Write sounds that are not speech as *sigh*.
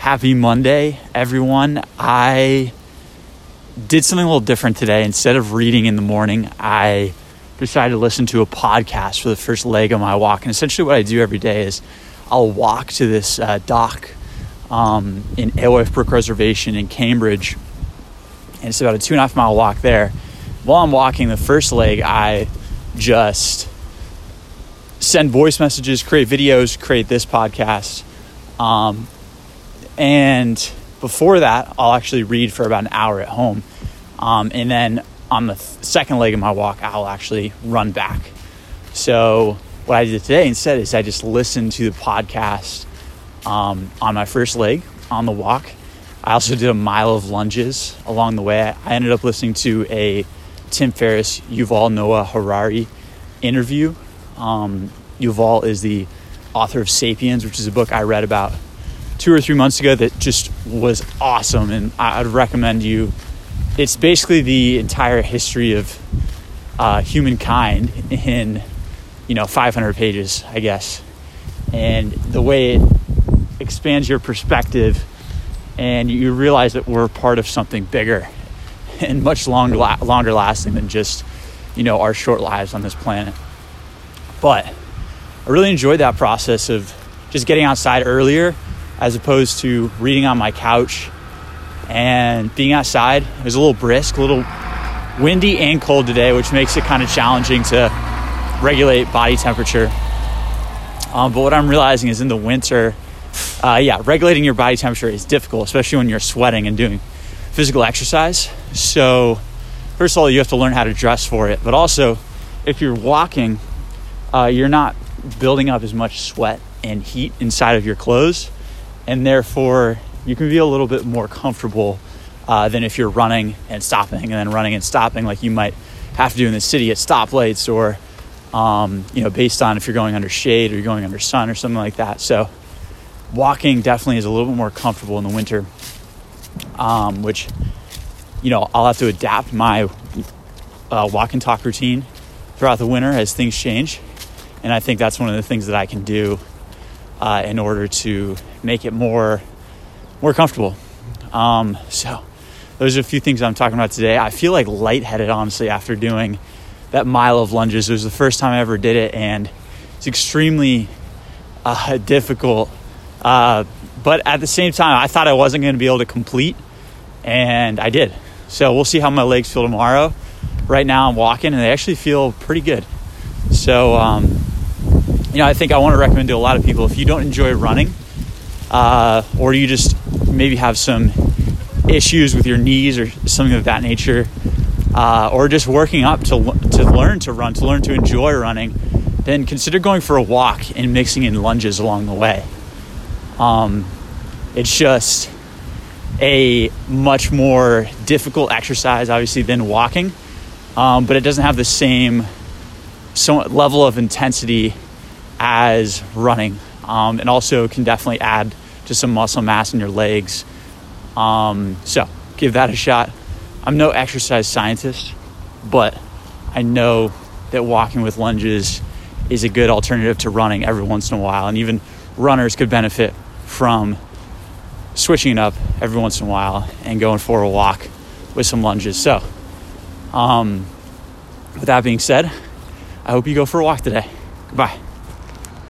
Happy Monday, everyone. I did something a little different today. Instead of reading in the morning, I decided to listen to a podcast for the first leg of my walk. And essentially, what I do every day is I'll walk to this uh, dock um, in Alewife Brook Reservation in Cambridge. And it's about a two and a half mile walk there. While I'm walking the first leg, I just send voice messages, create videos, create this podcast. Um, and before that, I'll actually read for about an hour at home. Um, and then on the second leg of my walk, I'll actually run back. So, what I did today instead is I just listened to the podcast um, on my first leg on the walk. I also did a mile of lunges along the way. I ended up listening to a Tim Ferriss, Yuval Noah Harari interview. Um, Yuval is the author of Sapiens, which is a book I read about two or three months ago that just was awesome, and I'd recommend you. It's basically the entire history of uh, humankind in you know 500 pages, I guess, and the way it expands your perspective, and you realize that we're part of something bigger *laughs* and much longer longer lasting than just you know our short lives on this planet. But I really enjoyed that process of just getting outside earlier as opposed to reading on my couch and being outside. It was a little brisk, a little windy and cold today, which makes it kind of challenging to regulate body temperature. Um, but what I'm realizing is in the winter, uh, yeah, regulating your body temperature is difficult, especially when you're sweating and doing physical exercise. So, first of all, you have to learn how to dress for it. But also, if you're walking, uh, you're not building up as much sweat and heat inside of your clothes and therefore you can be a little bit more comfortable uh, than if you're running and stopping and then running and stopping like you might have to do in the city at stoplights or um, you know based on if you're going under shade or you're going under sun or something like that. So walking definitely is a little bit more comfortable in the winter um, which you know i'll have to adapt my uh, walk and talk routine throughout the winter as things change. And i think that's one of the things that i can do uh, in order to make it more more comfortable. Um, so those are a few things I'm talking about today. I feel like lightheaded honestly after doing that mile of lunges. It was the first time I ever did it, and it's extremely uh, *laughs* difficult. Uh, but at the same time, I thought I wasn't going to be able to complete, and I did. So we'll see how my legs feel tomorrow. Right now, I'm walking, and they actually feel pretty good. So um, you know, I think I want to recommend to a lot of people if you don't enjoy running, uh, or you just maybe have some issues with your knees or something of that nature, uh, or just working up to to learn to run, to learn to enjoy running, then consider going for a walk and mixing in lunges along the way. Um, it's just a much more difficult exercise, obviously, than walking, um, but it doesn't have the same level of intensity as running, um, and also can definitely add to some muscle mass in your legs. Um, so give that a shot. I'm no exercise scientist, but I know that walking with lunges is a good alternative to running every once in a while, and even runners could benefit from switching it up every once in a while and going for a walk with some lunges. So, um, with that being said, I hope you go for a walk today. Goodbye.